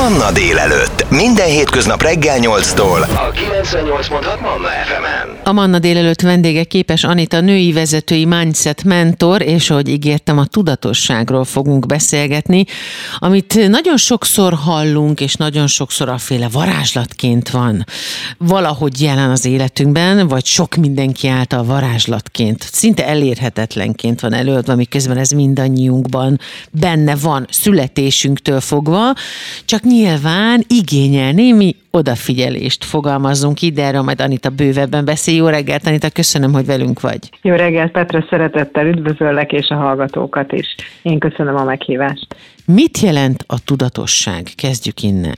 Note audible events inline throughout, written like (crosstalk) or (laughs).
Manna délelőtt. Minden hétköznap reggel 8-tól. A 98.6 Manna FM-en. A Manna délelőtt vendége képes Anita, női vezetői mindset mentor, és ahogy ígértem, a tudatosságról fogunk beszélgetni, amit nagyon sokszor hallunk, és nagyon sokszor aféle varázslatként van valahogy jelen az életünkben, vagy sok mindenki által varázslatként, szinte elérhetetlenként van előadva, miközben ez mindannyiunkban benne van születésünktől fogva, csak nyilván igényel némi odafigyelést fogalmazzunk ide, erről majd Anita bővebben beszél. Jó reggelt, Anita, köszönöm, hogy velünk vagy. Jó reggelt, Petra, szeretettel üdvözöllek, és a hallgatókat is. Én köszönöm a meghívást. Mit jelent a tudatosság? Kezdjük innen.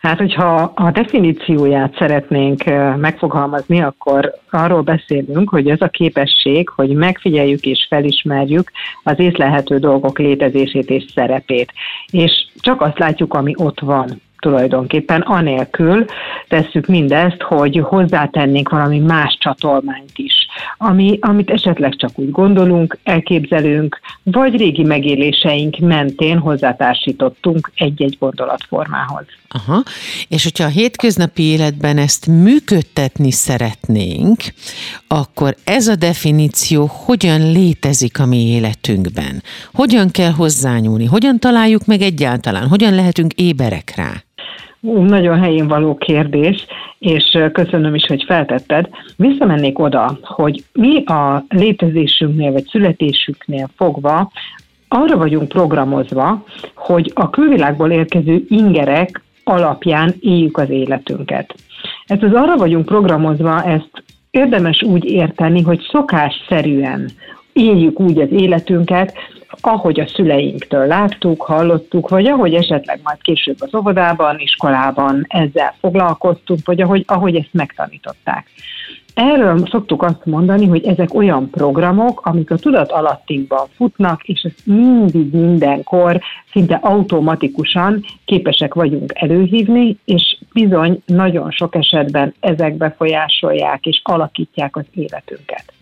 Hát, hogyha a definícióját szeretnénk megfogalmazni, akkor arról beszélünk, hogy ez a képesség, hogy megfigyeljük és felismerjük az észlelhető dolgok létezését és szerepét. És csak azt látjuk, ami ott van tulajdonképpen, anélkül tesszük mindezt, hogy hozzátennénk valami más csatolmányt is, ami, amit esetleg csak úgy gondolunk, elképzelünk, vagy régi megéléseink mentén hozzátársítottunk egy-egy gondolatformához. Aha. És hogyha a hétköznapi életben ezt működtetni szeretnénk, akkor ez a definíció hogyan létezik a mi életünkben? Hogyan kell hozzányúlni? Hogyan találjuk meg egyáltalán? Hogyan lehetünk éberek rá? Nagyon helyén való kérdés, és köszönöm is, hogy feltetted. Visszamennék oda, hogy mi a létezésünknél, vagy születésüknél fogva arra vagyunk programozva, hogy a külvilágból érkező ingerek alapján éljük az életünket. Ez az arra vagyunk programozva, ezt érdemes úgy érteni, hogy szokásszerűen éljük úgy az életünket, ahogy a szüleinktől láttuk, hallottuk, vagy ahogy esetleg majd később az óvodában, iskolában ezzel foglalkoztunk, vagy ahogy, ahogy ezt megtanították. Erről szoktuk azt mondani, hogy ezek olyan programok, amik a tudat alattinkban futnak, és ezt mindig, mindenkor, szinte automatikusan képesek vagyunk előhívni, és bizony nagyon sok esetben ezek befolyásolják és alakítják az életünket.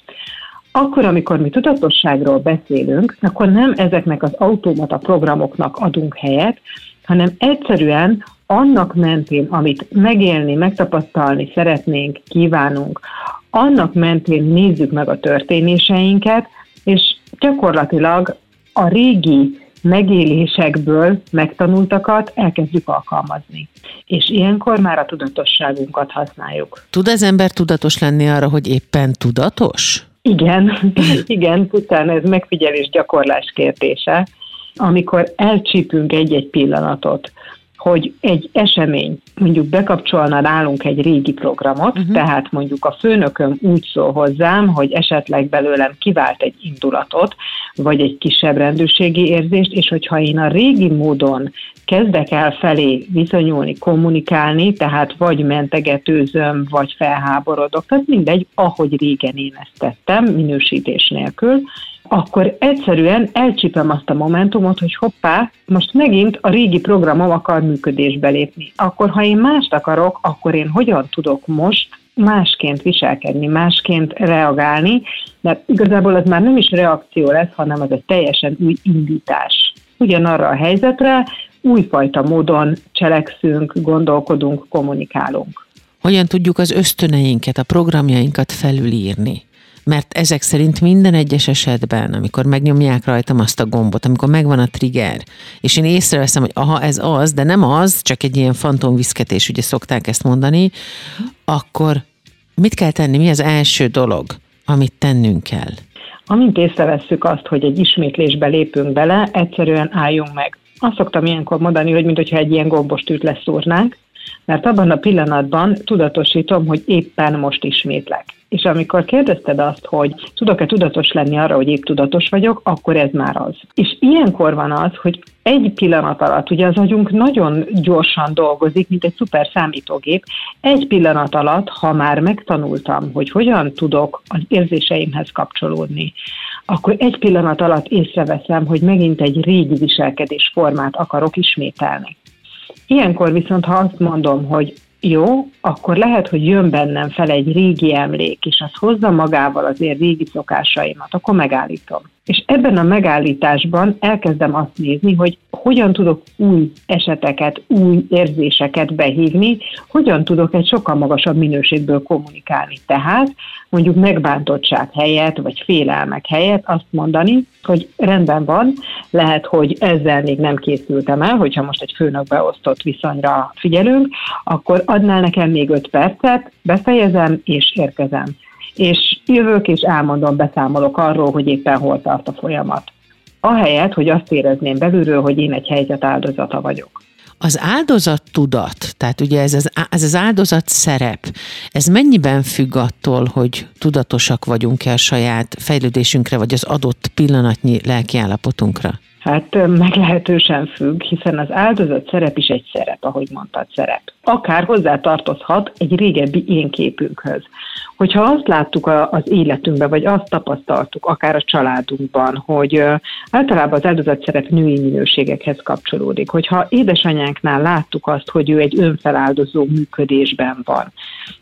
Akkor, amikor mi tudatosságról beszélünk, akkor nem ezeknek az automata programoknak adunk helyet, hanem egyszerűen annak mentén, amit megélni, megtapasztalni szeretnénk, kívánunk, annak mentén nézzük meg a történéseinket, és gyakorlatilag a régi megélésekből megtanultakat elkezdjük alkalmazni. És ilyenkor már a tudatosságunkat használjuk. Tud az ember tudatos lenni arra, hogy éppen tudatos? Igen, (laughs) igen, pusztán ez megfigyelés gyakorlás kérdése. Amikor elcsípünk egy-egy pillanatot, hogy egy esemény mondjuk bekapcsolna nálunk egy régi programot, uh-huh. tehát mondjuk a főnököm úgy szól hozzám, hogy esetleg belőlem kivált egy indulatot, vagy egy kisebb rendőrségi érzést, és hogyha én a régi módon kezdek el felé viszonyulni, kommunikálni, tehát vagy mentegetőzöm, vagy felháborodok, tehát mindegy, ahogy régen én ezt tettem, minősítés nélkül, akkor egyszerűen elcsípem azt a momentumot, hogy hoppá, most megint a régi programom akar működésbe lépni. Akkor, ha én mást akarok, akkor én hogyan tudok most másként viselkedni, másként reagálni, mert igazából az már nem is reakció lesz, hanem az egy teljesen új indítás. Ugyanarra a helyzetre újfajta módon cselekszünk, gondolkodunk, kommunikálunk. Hogyan tudjuk az ösztöneinket, a programjainkat felülírni? Mert ezek szerint minden egyes esetben, amikor megnyomják rajtam azt a gombot, amikor megvan a trigger, és én észreveszem, hogy aha, ez az, de nem az, csak egy ilyen fantomviszketés, ugye szokták ezt mondani, akkor mit kell tenni, mi az első dolog, amit tennünk kell? Amint észrevesszük azt, hogy egy ismétlésbe lépünk bele, egyszerűen álljunk meg. Azt szoktam ilyenkor mondani, hogy mintha egy ilyen gombostűt leszúrnánk, mert abban a pillanatban tudatosítom, hogy éppen most ismétlek. És amikor kérdezted azt, hogy tudok-e tudatos lenni arra, hogy épp tudatos vagyok, akkor ez már az. És ilyenkor van az, hogy egy pillanat alatt, ugye az agyunk nagyon gyorsan dolgozik, mint egy szuper számítógép, egy pillanat alatt, ha már megtanultam, hogy hogyan tudok az érzéseimhez kapcsolódni, akkor egy pillanat alatt észreveszem, hogy megint egy régi viselkedés formát akarok ismételni. Ilyenkor viszont, ha azt mondom, hogy jó, akkor lehet, hogy jön bennem fel egy régi emlék, és az hozza magával azért régi szokásaimat, akkor megállítom. És ebben a megállításban elkezdem azt nézni, hogy hogyan tudok új eseteket, új érzéseket behívni, hogyan tudok egy sokkal magasabb minőségből kommunikálni. Tehát mondjuk megbántottság helyett, vagy félelmek helyett azt mondani, hogy rendben van, lehet, hogy ezzel még nem készültem el, hogyha most egy főnök beosztott viszonyra figyelünk, akkor adnál nekem még öt percet, befejezem és érkezem és jövök és elmondom, beszámolok arról, hogy éppen hol tart a folyamat. Ahelyett, hogy azt érezném belülről, hogy én egy helyzet áldozata vagyok. Az áldozat tudat, tehát ugye ez az, ez az áldozat szerep, ez mennyiben függ attól, hogy tudatosak vagyunk-e a saját fejlődésünkre, vagy az adott pillanatnyi lelkiállapotunkra? Hát meglehetősen függ, hiszen az áldozat szerep is egy szerep, ahogy mondtad, szerep. Akár hozzá tartozhat egy régebbi én képünkhöz. Hogyha azt láttuk az életünkben, vagy azt tapasztaltuk, akár a családunkban, hogy általában az áldozat szerep női minőségekhez kapcsolódik. Hogyha édesanyánknál láttuk azt, hogy ő egy önfeláldozó működésben van,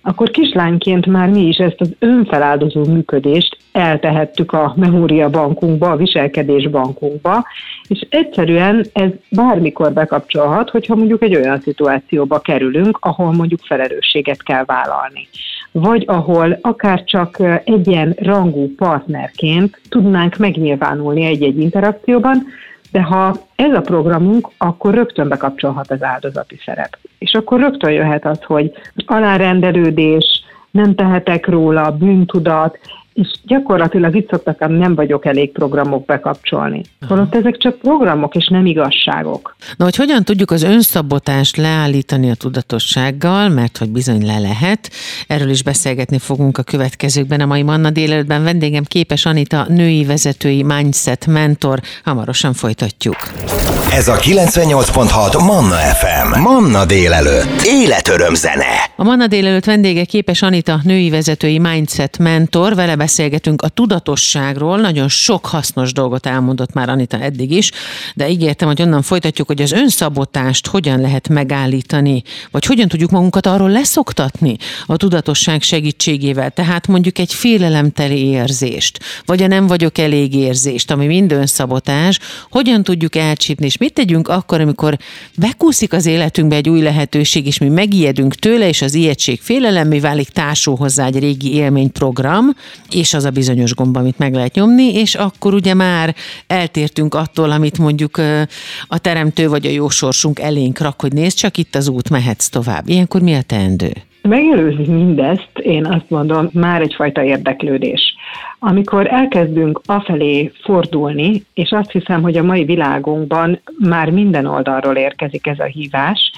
akkor kislányként már mi is ezt az önfeláldozó működést eltehettük a memóriabankunkba, a viselkedésbankunkba, és egyszerűen ez bármikor bekapcsolhat, hogyha mondjuk egy olyan szituációba kerülünk, ahol mondjuk felelősséget kell vállalni. Vagy ahol akár csak egyen rangú partnerként tudnánk megnyilvánulni egy-egy interakcióban, de ha ez a programunk, akkor rögtön bekapcsolhat az áldozati szerep. És akkor rögtön jöhet az, hogy alárendelődés, nem tehetek róla, bűntudat, és gyakorlatilag itt szoktak, nem vagyok elég programok bekapcsolni. Holott ezek csak programok, és nem igazságok. Na, hogy hogyan tudjuk az önszabotást leállítani a tudatossággal, mert hogy bizony le lehet. Erről is beszélgetni fogunk a következőkben. A mai Manna délelőttben vendégem képes Anita, női vezetői mindset mentor. Hamarosan folytatjuk. Ez a 98.6 Manna FM. Manna délelőtt. Életöröm zene. A Manna délelőtt vendége képes Anita, női vezetői mindset mentor. Vele beszélgetünk a tudatosságról. Nagyon sok hasznos dolgot elmondott már Anita eddig is, de ígértem, hogy onnan folytatjuk, hogy az önszabotást hogyan lehet megállítani, vagy hogyan tudjuk magunkat arról leszoktatni a tudatosság segítségével. Tehát mondjuk egy félelemteli érzést, vagy a nem vagyok elég érzést, ami mind önszabotás, hogyan tudjuk elcsípni, és mit tegyünk akkor, amikor bekúszik az életünkbe egy új lehetőség, és mi megijedünk tőle, és az ijegység félelemmé válik, társul hozzá egy régi élményprogram, és az a bizonyos gomba, amit meg lehet nyomni, és akkor ugye már eltértünk attól, amit mondjuk a teremtő vagy a jó sorsunk elénk rak, hogy nézd, csak itt az út, mehetsz tovább. Ilyenkor mi a teendő? Megelőzi mindezt, én azt mondom, már egyfajta érdeklődés. Amikor elkezdünk afelé fordulni, és azt hiszem, hogy a mai világunkban már minden oldalról érkezik ez a hívás,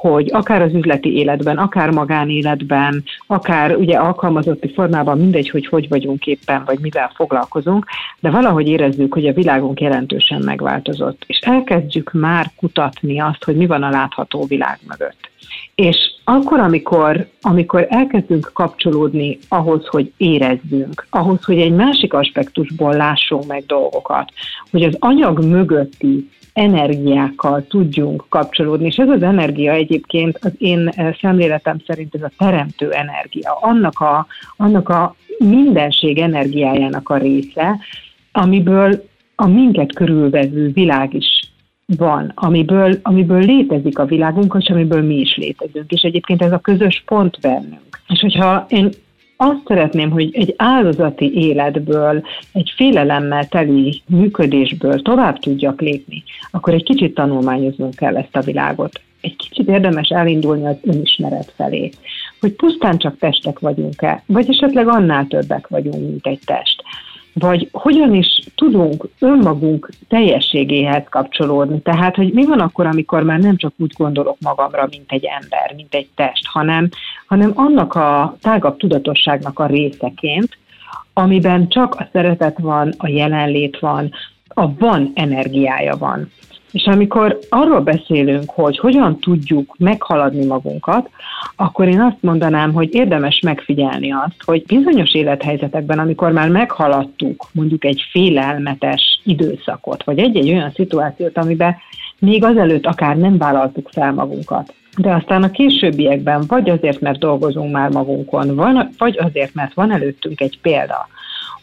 hogy akár az üzleti életben, akár magánéletben, akár ugye alkalmazotti formában, mindegy, hogy hogy vagyunk éppen, vagy mivel foglalkozunk, de valahogy érezzük, hogy a világunk jelentősen megváltozott. És elkezdjük már kutatni azt, hogy mi van a látható világ mögött. És akkor, amikor, amikor elkezdünk kapcsolódni ahhoz, hogy érezzünk, ahhoz, hogy egy másik aspektusból lássunk meg dolgokat, hogy az anyag mögötti energiákkal tudjunk kapcsolódni, és ez az energia egyébként az én eh, szemléletem szerint ez a teremtő energia, annak a, annak a mindenség energiájának a része, amiből a minket körülvevő világ is van, amiből, amiből létezik a világunk, és amiből mi is létezünk. És egyébként ez a közös pont bennünk. És hogyha én azt szeretném, hogy egy áldozati életből, egy félelemmel teli működésből tovább tudjak lépni, akkor egy kicsit tanulmányoznunk kell ezt a világot. Egy kicsit érdemes elindulni az önismeret felé, hogy pusztán csak testek vagyunk-e, vagy esetleg annál többek vagyunk, mint egy test vagy hogyan is tudunk önmagunk teljességéhez kapcsolódni. Tehát, hogy mi van akkor, amikor már nem csak úgy gondolok magamra, mint egy ember, mint egy test, hanem, hanem annak a tágabb tudatosságnak a részeként, amiben csak a szeretet van, a jelenlét van, a van energiája van. És amikor arról beszélünk, hogy hogyan tudjuk meghaladni magunkat, akkor én azt mondanám, hogy érdemes megfigyelni azt, hogy bizonyos élethelyzetekben, amikor már meghaladtuk mondjuk egy félelmetes időszakot, vagy egy-egy olyan szituációt, amiben még azelőtt akár nem vállaltuk fel magunkat, de aztán a későbbiekben vagy azért, mert dolgozunk már magunkon, vagy azért, mert van előttünk egy példa,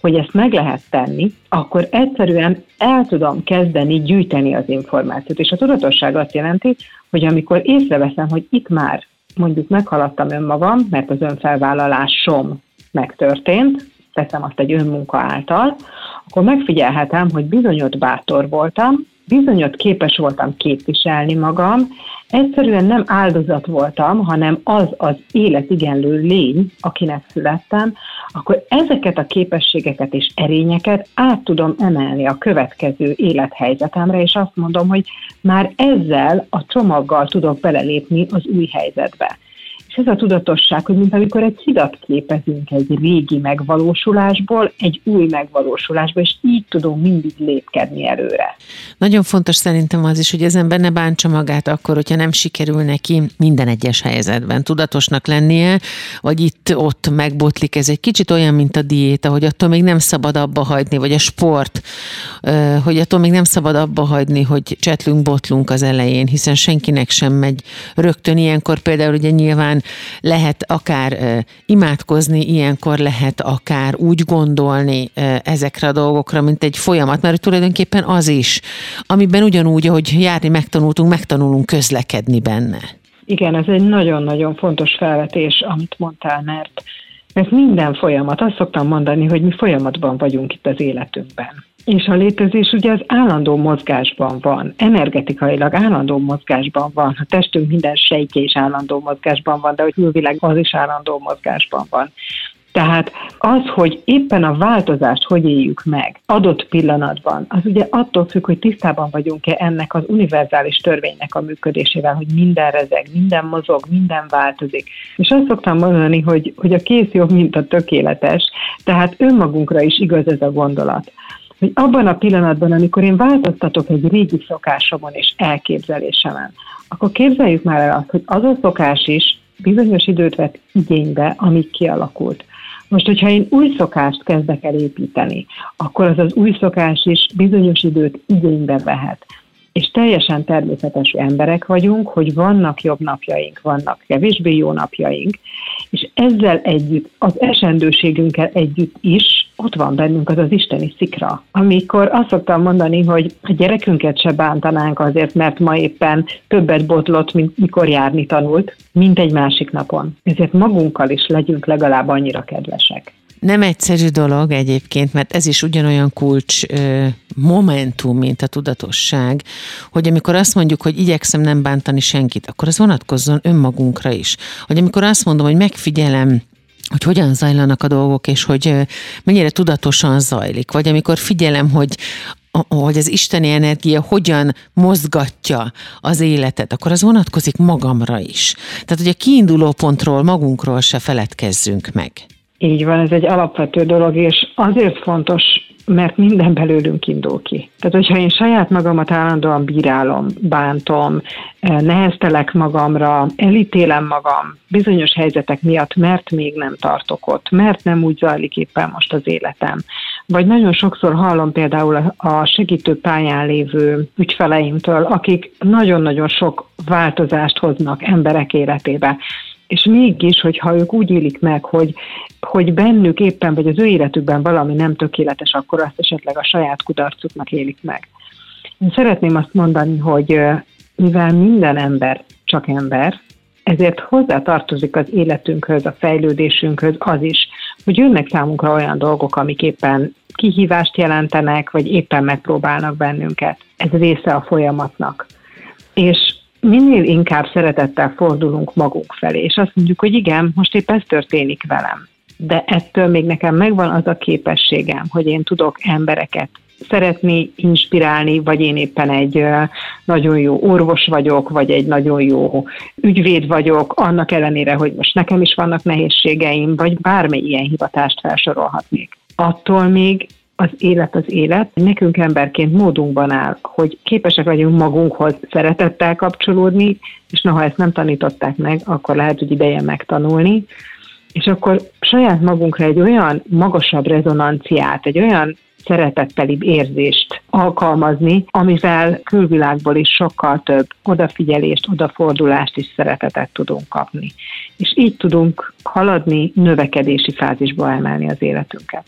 hogy ezt meg lehet tenni, akkor egyszerűen el tudom kezdeni gyűjteni az információt. És a tudatosság azt jelenti, hogy amikor észreveszem, hogy itt már mondjuk meghaladtam önmagam, mert az önfelvállalásom megtörtént, teszem azt egy önmunka által, akkor megfigyelhetem, hogy bizonyos bátor voltam, bizonyos képes voltam képviselni magam, egyszerűen nem áldozat voltam, hanem az az életigenlő lény, akinek születtem, akkor ezeket a képességeket és erényeket át tudom emelni a következő élethelyzetemre, és azt mondom, hogy már ezzel a csomaggal tudok belelépni az új helyzetbe. És ez a tudatosság, hogy mint amikor egy hidat képezünk egy régi megvalósulásból, egy új megvalósulásba, és így tudunk mindig lépkedni előre. Nagyon fontos szerintem az is, hogy az ember ne bántsa magát akkor, hogyha nem sikerül neki minden egyes helyzetben tudatosnak lennie, vagy itt-ott megbotlik. Ez egy kicsit olyan, mint a diéta, hogy attól még nem szabad abba hagyni, vagy a sport, hogy attól még nem szabad abba hagyni, hogy csetlünk, botlunk az elején, hiszen senkinek sem megy rögtön ilyenkor például ugye nyilván lehet akár imádkozni, ilyenkor lehet akár úgy gondolni ezekre a dolgokra, mint egy folyamat, mert tulajdonképpen az is, amiben ugyanúgy, ahogy járni megtanultunk, megtanulunk közlekedni benne. Igen, ez egy nagyon-nagyon fontos felvetés, amit mondtál, mert, mert minden folyamat, azt szoktam mondani, hogy mi folyamatban vagyunk itt az életünkben. És a létezés ugye az állandó mozgásban van, energetikailag állandó mozgásban van, a testünk minden sejtje is állandó mozgásban van, de hogy külvilág az is állandó mozgásban van. Tehát az, hogy éppen a változást hogy éljük meg adott pillanatban, az ugye attól függ, hogy tisztában vagyunk-e ennek az univerzális törvénynek a működésével, hogy minden rezeg, minden mozog, minden változik. És azt szoktam mondani, hogy, hogy a kész jobb, mint a tökéletes, tehát önmagunkra is igaz ez a gondolat hogy abban a pillanatban, amikor én változtatok egy régi szokásomon és elképzelésemen, akkor képzeljük már el azt, hogy az a szokás is bizonyos időt vett igénybe, amíg kialakult. Most, hogyha én új szokást kezdek el építeni, akkor az az új szokás is bizonyos időt igénybe vehet. És teljesen természetes emberek vagyunk, hogy vannak jobb napjaink, vannak kevésbé jó napjaink, és ezzel együtt, az esendőségünkkel együtt is ott van bennünk az az isteni szikra. Amikor azt szoktam mondani, hogy a gyerekünket se bántanánk azért, mert ma éppen többet botlott, mint mikor járni tanult, mint egy másik napon. Ezért magunkkal is legyünk legalább annyira kedvesek. Nem egyszerű dolog egyébként, mert ez is ugyanolyan kulcs momentum, mint a tudatosság, hogy amikor azt mondjuk, hogy igyekszem nem bántani senkit, akkor az vonatkozzon önmagunkra is. Hogy amikor azt mondom, hogy megfigyelem hogy hogyan zajlanak a dolgok, és hogy mennyire tudatosan zajlik. Vagy amikor figyelem, hogy hogy az isteni energia hogyan mozgatja az életet, akkor az vonatkozik magamra is. Tehát, hogy a kiinduló pontról, magunkról se feledkezzünk meg. Így van, ez egy alapvető dolog, és azért fontos, mert minden belőlünk indul ki. Tehát, hogyha én saját magamat állandóan bírálom, bántom, eh, neheztelek magamra, elítélem magam bizonyos helyzetek miatt, mert még nem tartok ott, mert nem úgy zajlik éppen most az életem. Vagy nagyon sokszor hallom például a segítő pályán lévő ügyfeleimtől, akik nagyon-nagyon sok változást hoznak emberek életébe és mégis, hogyha ők úgy élik meg, hogy, hogy bennük éppen, vagy az ő életükben valami nem tökéletes, akkor azt esetleg a saját kudarcuknak élik meg. Én szeretném azt mondani, hogy mivel minden ember csak ember, ezért hozzá tartozik az életünkhöz, a fejlődésünkhöz az is, hogy jönnek számunkra olyan dolgok, amik éppen kihívást jelentenek, vagy éppen megpróbálnak bennünket. Ez része a folyamatnak. És minél inkább szeretettel fordulunk magunk felé, és azt mondjuk, hogy igen, most épp ez történik velem. De ettől még nekem megvan az a képességem, hogy én tudok embereket szeretni, inspirálni, vagy én éppen egy nagyon jó orvos vagyok, vagy egy nagyon jó ügyvéd vagyok, annak ellenére, hogy most nekem is vannak nehézségeim, vagy bármely ilyen hivatást felsorolhatnék. Attól még az élet az élet. Nekünk emberként módunkban áll, hogy képesek vagyunk magunkhoz szeretettel kapcsolódni, és noha ezt nem tanították meg, akkor lehet, hogy ideje megtanulni, és akkor saját magunkra egy olyan magasabb rezonanciát, egy olyan szeretettelibb érzést alkalmazni, amivel külvilágból is sokkal több odafigyelést, odafordulást és szeretetet tudunk kapni. És így tudunk haladni, növekedési fázisba emelni az életünket.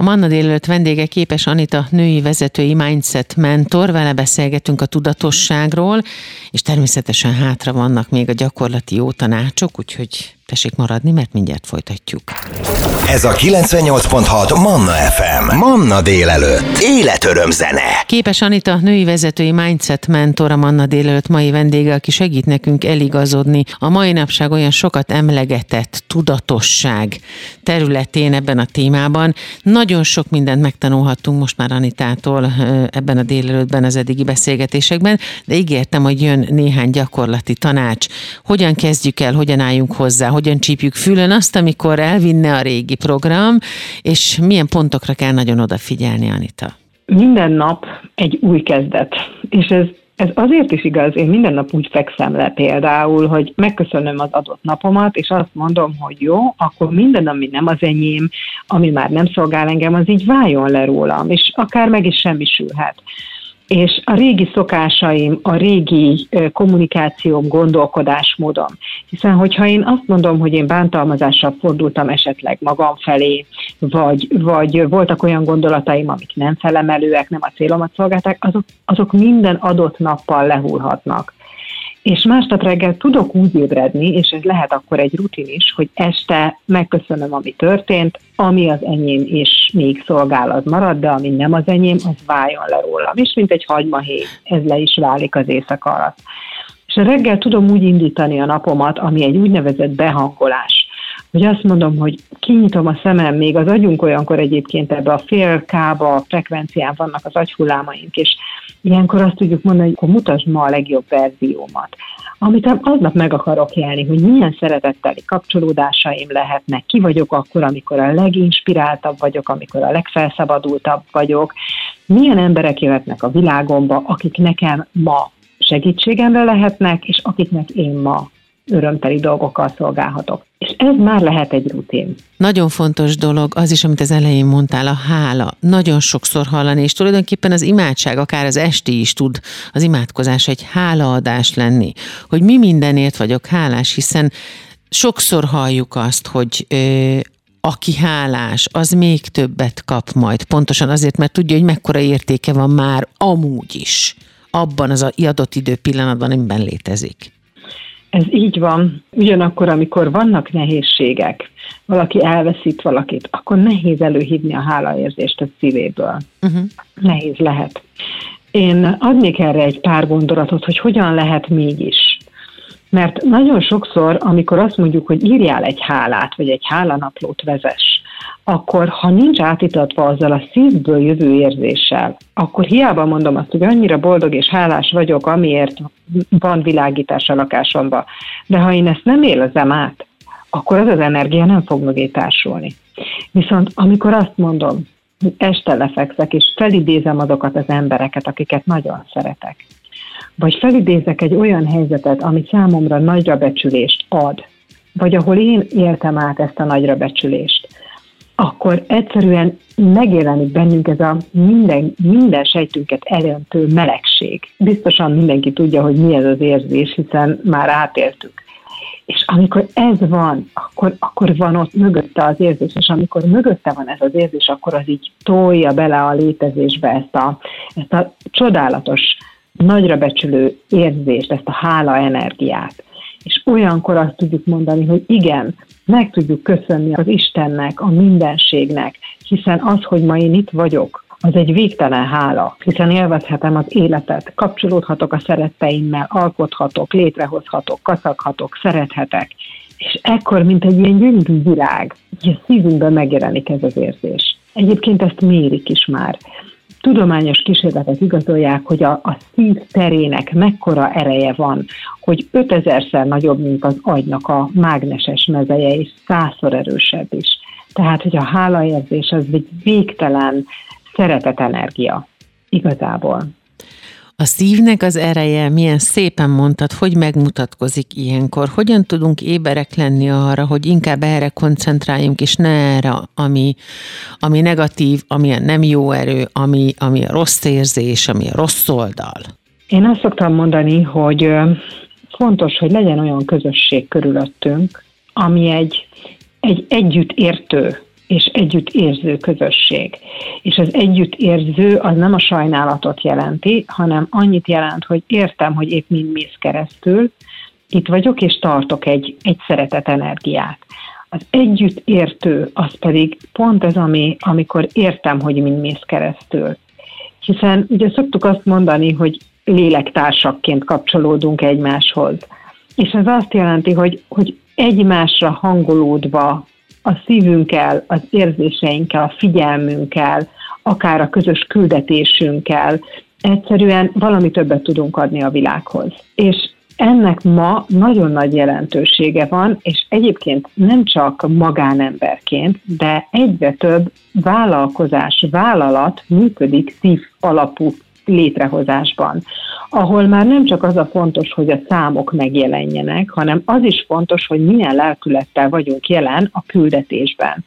A Manna délelőtt vendége képes Anita, női vezetői mindset mentor, vele beszélgetünk a tudatosságról, és természetesen hátra vannak még a gyakorlati jó tanácsok, úgyhogy tessék maradni, mert mindjárt folytatjuk. Ez a 98.6 Manna FM. Manna délelőtt. Életöröm zene. Képes Anita, női vezetői mindset mentor, a Manna délelőtt mai vendége, aki segít nekünk eligazodni a mai napság olyan sokat emlegetett tudatosság területén ebben a témában. Nagyon sok mindent megtanulhattunk most már Anitától ebben a délelőttben az eddigi beszélgetésekben, de ígértem, hogy jön néhány gyakorlati tanács. Hogyan kezdjük el, hogyan álljunk hozzá, hogyan csípjük fülön azt, amikor elvinne a régi program, és milyen pontokra kell nagyon odafigyelni, Anita? Minden nap egy új kezdet, és ez ez azért is igaz, én minden nap úgy fekszem le például, hogy megköszönöm az adott napomat, és azt mondom, hogy jó, akkor minden, ami nem az enyém, ami már nem szolgál engem, az így váljon le rólam, és akár meg is semmisülhet és a régi szokásaim, a régi kommunikációm, gondolkodásmódom. Hiszen, hogyha én azt mondom, hogy én bántalmazással fordultam esetleg magam felé, vagy, vagy voltak olyan gondolataim, amik nem felemelőek, nem a célomat szolgálták, azok, azok minden adott nappal lehullhatnak és másnap reggel tudok úgy ébredni, és ez lehet akkor egy rutin is, hogy este megköszönöm, ami történt, ami az enyém és még szolgál, az marad, de ami nem az enyém, az váljon le rólam. És mint egy hagymahéj, ez le is válik az éjszaka alatt. És a reggel tudom úgy indítani a napomat, ami egy úgynevezett behangolás hogy azt mondom, hogy kinyitom a szemem, még az agyunk olyankor egyébként ebbe a fél kába frekvencián vannak az agyhullámaink, és ilyenkor azt tudjuk mondani, hogy akkor mutasd ma a legjobb verziómat. Amit aznap meg akarok élni, hogy milyen szeretetteli kapcsolódásaim lehetnek, ki vagyok akkor, amikor a leginspiráltabb vagyok, amikor a legfelszabadultabb vagyok, milyen emberek jöhetnek a világomba, akik nekem ma segítségemre lehetnek, és akiknek én ma örömteli dolgokkal szolgálhatok. És ez már lehet egy rutin. Nagyon fontos dolog az is, amit az elején mondtál, a hála. Nagyon sokszor hallani, és tulajdonképpen az imádság, akár az esti is tud az imádkozás egy hálaadás lenni. Hogy mi mindenért vagyok hálás, hiszen sokszor halljuk azt, hogy ö, aki hálás, az még többet kap majd. Pontosan azért, mert tudja, hogy mekkora értéke van már amúgy is, abban az adott idő pillanatban, amiben létezik. Ez így van. Ugyanakkor, amikor vannak nehézségek, valaki elveszít valakit, akkor nehéz előhívni a hálaérzést a szívéből. Uh-huh. Nehéz lehet. Én adnék erre egy pár gondolatot, hogy hogyan lehet mégis. Mert nagyon sokszor, amikor azt mondjuk, hogy írjál egy hálát, vagy egy hálanaplót vezess, akkor ha nincs átítatva azzal a szívből jövő érzéssel, akkor hiába mondom azt, hogy annyira boldog és hálás vagyok, amiért van világítás a lakásomba, de ha én ezt nem élezem át, akkor az az energia nem fog mögé társulni. Viszont amikor azt mondom, hogy este lefekszek, és felidézem azokat az embereket, akiket nagyon szeretek, vagy felidézek egy olyan helyzetet, ami számomra nagyra becsülést ad, vagy ahol én éltem át ezt a nagyra becsülést, akkor egyszerűen megjelenik bennünk ez a minden, minden sejtünket elöntő melegség. Biztosan mindenki tudja, hogy mi ez az érzés, hiszen már átéltük. És amikor ez van, akkor, akkor van ott mögötte az érzés, és amikor mögötte van ez az érzés, akkor az így tolja bele a létezésbe ezt a, ezt a csodálatos, nagyra becsülő érzést, ezt a hála energiát. És olyankor azt tudjuk mondani, hogy igen, meg tudjuk köszönni az Istennek, a mindenségnek, hiszen az, hogy ma én itt vagyok, az egy végtelen hála, hiszen élvezhetem az életet, kapcsolódhatok a szeretteimmel, alkothatok, létrehozhatok, kaszaghatok, szerethetek. És ekkor, mint egy ilyen gyönyörű virág, a szívünkben megjelenik ez az érzés. Egyébként ezt mérik is már tudományos kísérletek igazolják, hogy a, a szív terének mekkora ereje van, hogy 5000-szer nagyobb, mint az agynak a mágneses mezeje, és százszor erősebb is. Tehát, hogy a hálaérzés az egy végtelen szeretetenergia igazából. A szívnek az ereje, milyen szépen mondtad, hogy megmutatkozik ilyenkor? Hogyan tudunk éberek lenni arra, hogy inkább erre koncentráljunk, és ne erre, ami, ami negatív, ami a nem jó erő, ami, ami a rossz érzés, ami a rossz oldal? Én azt szoktam mondani, hogy fontos, hogy legyen olyan közösség körülöttünk, ami egy, egy együtt értő és együttérző közösség. És az együttérző az nem a sajnálatot jelenti, hanem annyit jelent, hogy értem, hogy épp mind mész keresztül, itt vagyok, és tartok egy, egy szeretet energiát. Az együttértő az pedig pont ez, ami, amikor értem, hogy mind mész keresztül. Hiszen ugye szoktuk azt mondani, hogy lélektársakként kapcsolódunk egymáshoz. És ez azt jelenti, hogy, hogy egymásra hangolódva a szívünkkel, az érzéseinkkel, a figyelmünkkel, akár a közös küldetésünkkel, egyszerűen valami többet tudunk adni a világhoz. És ennek ma nagyon nagy jelentősége van, és egyébként nem csak magánemberként, de egyre több vállalkozás, vállalat működik szív alapú létrehozásban, ahol már nem csak az a fontos, hogy a számok megjelenjenek, hanem az is fontos, hogy milyen lelkülettel vagyunk jelen a küldetésben.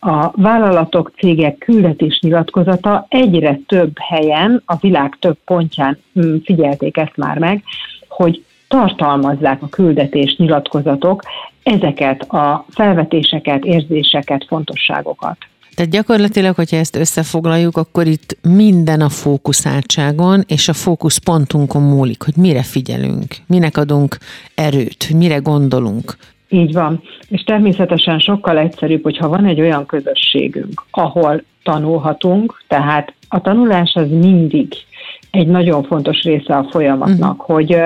A vállalatok, cégek küldetés nyilatkozata egyre több helyen, a világ több pontján mm, figyelték ezt már meg, hogy tartalmazzák a küldetés nyilatkozatok ezeket a felvetéseket, érzéseket, fontosságokat. Tehát gyakorlatilag, hogyha ezt összefoglaljuk, akkor itt minden a fókuszáltságon és a fókuszpontunkon múlik, hogy mire figyelünk, minek adunk erőt, mire gondolunk. Így van. És természetesen sokkal egyszerűbb, hogyha van egy olyan közösségünk, ahol tanulhatunk, tehát a tanulás az mindig egy nagyon fontos része a folyamatnak, uh-huh. hogy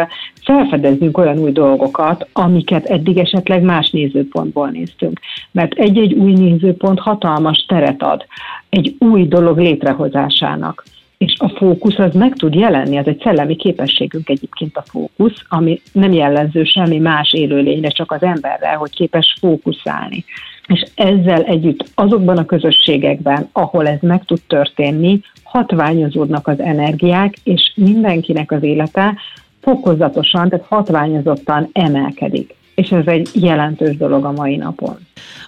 felfedezzünk olyan új dolgokat, amiket eddig esetleg más nézőpontból néztünk. Mert egy-egy új nézőpont hatalmas teret ad egy új dolog létrehozásának. És a fókusz az meg tud jelenni, az egy szellemi képességünk egyébként a fókusz, ami nem jellemző semmi más élőlényre, csak az emberre, hogy képes fókuszálni. És ezzel együtt azokban a közösségekben, ahol ez meg tud történni, hatványozódnak az energiák, és mindenkinek az élete fokozatosan, tehát hatványozottan emelkedik. És ez egy jelentős dolog a mai napon.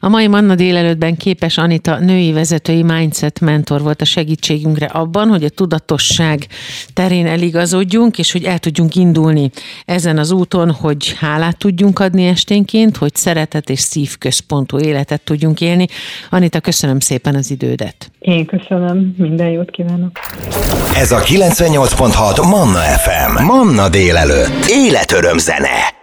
A mai Manna délelőttben képes Anita női vezetői mindset mentor volt a segítségünkre abban, hogy a tudatosság terén eligazodjunk, és hogy el tudjunk indulni ezen az úton, hogy hálát tudjunk adni esténként, hogy szeretet és szívközpontú életet tudjunk élni. Anita, köszönöm szépen az idődet. Én köszönöm, minden jót kívánok. Ez a 98.6 Manna FM. Manna délelőtt. Életöröm zene.